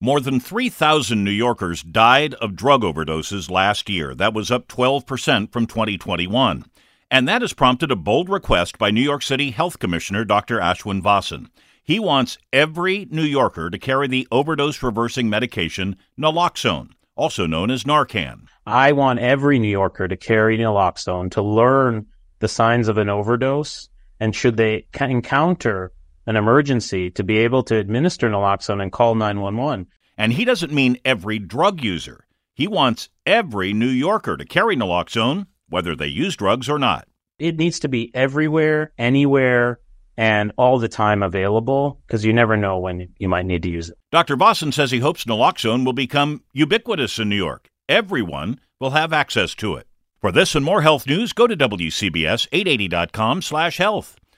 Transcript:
More than 3,000 New Yorkers died of drug overdoses last year. That was up 12% from 2021. And that has prompted a bold request by New York City Health Commissioner Dr. Ashwin Vasan. He wants every New Yorker to carry the overdose reversing medication naloxone, also known as Narcan. I want every New Yorker to carry naloxone to learn the signs of an overdose and should they encounter an emergency to be able to administer naloxone and call 911. And he doesn't mean every drug user. He wants every New Yorker to carry naloxone, whether they use drugs or not. It needs to be everywhere, anywhere, and all the time available because you never know when you might need to use it. Dr. Vasan says he hopes naloxone will become ubiquitous in New York. Everyone will have access to it. For this and more health news, go to WCBS880.com slash health.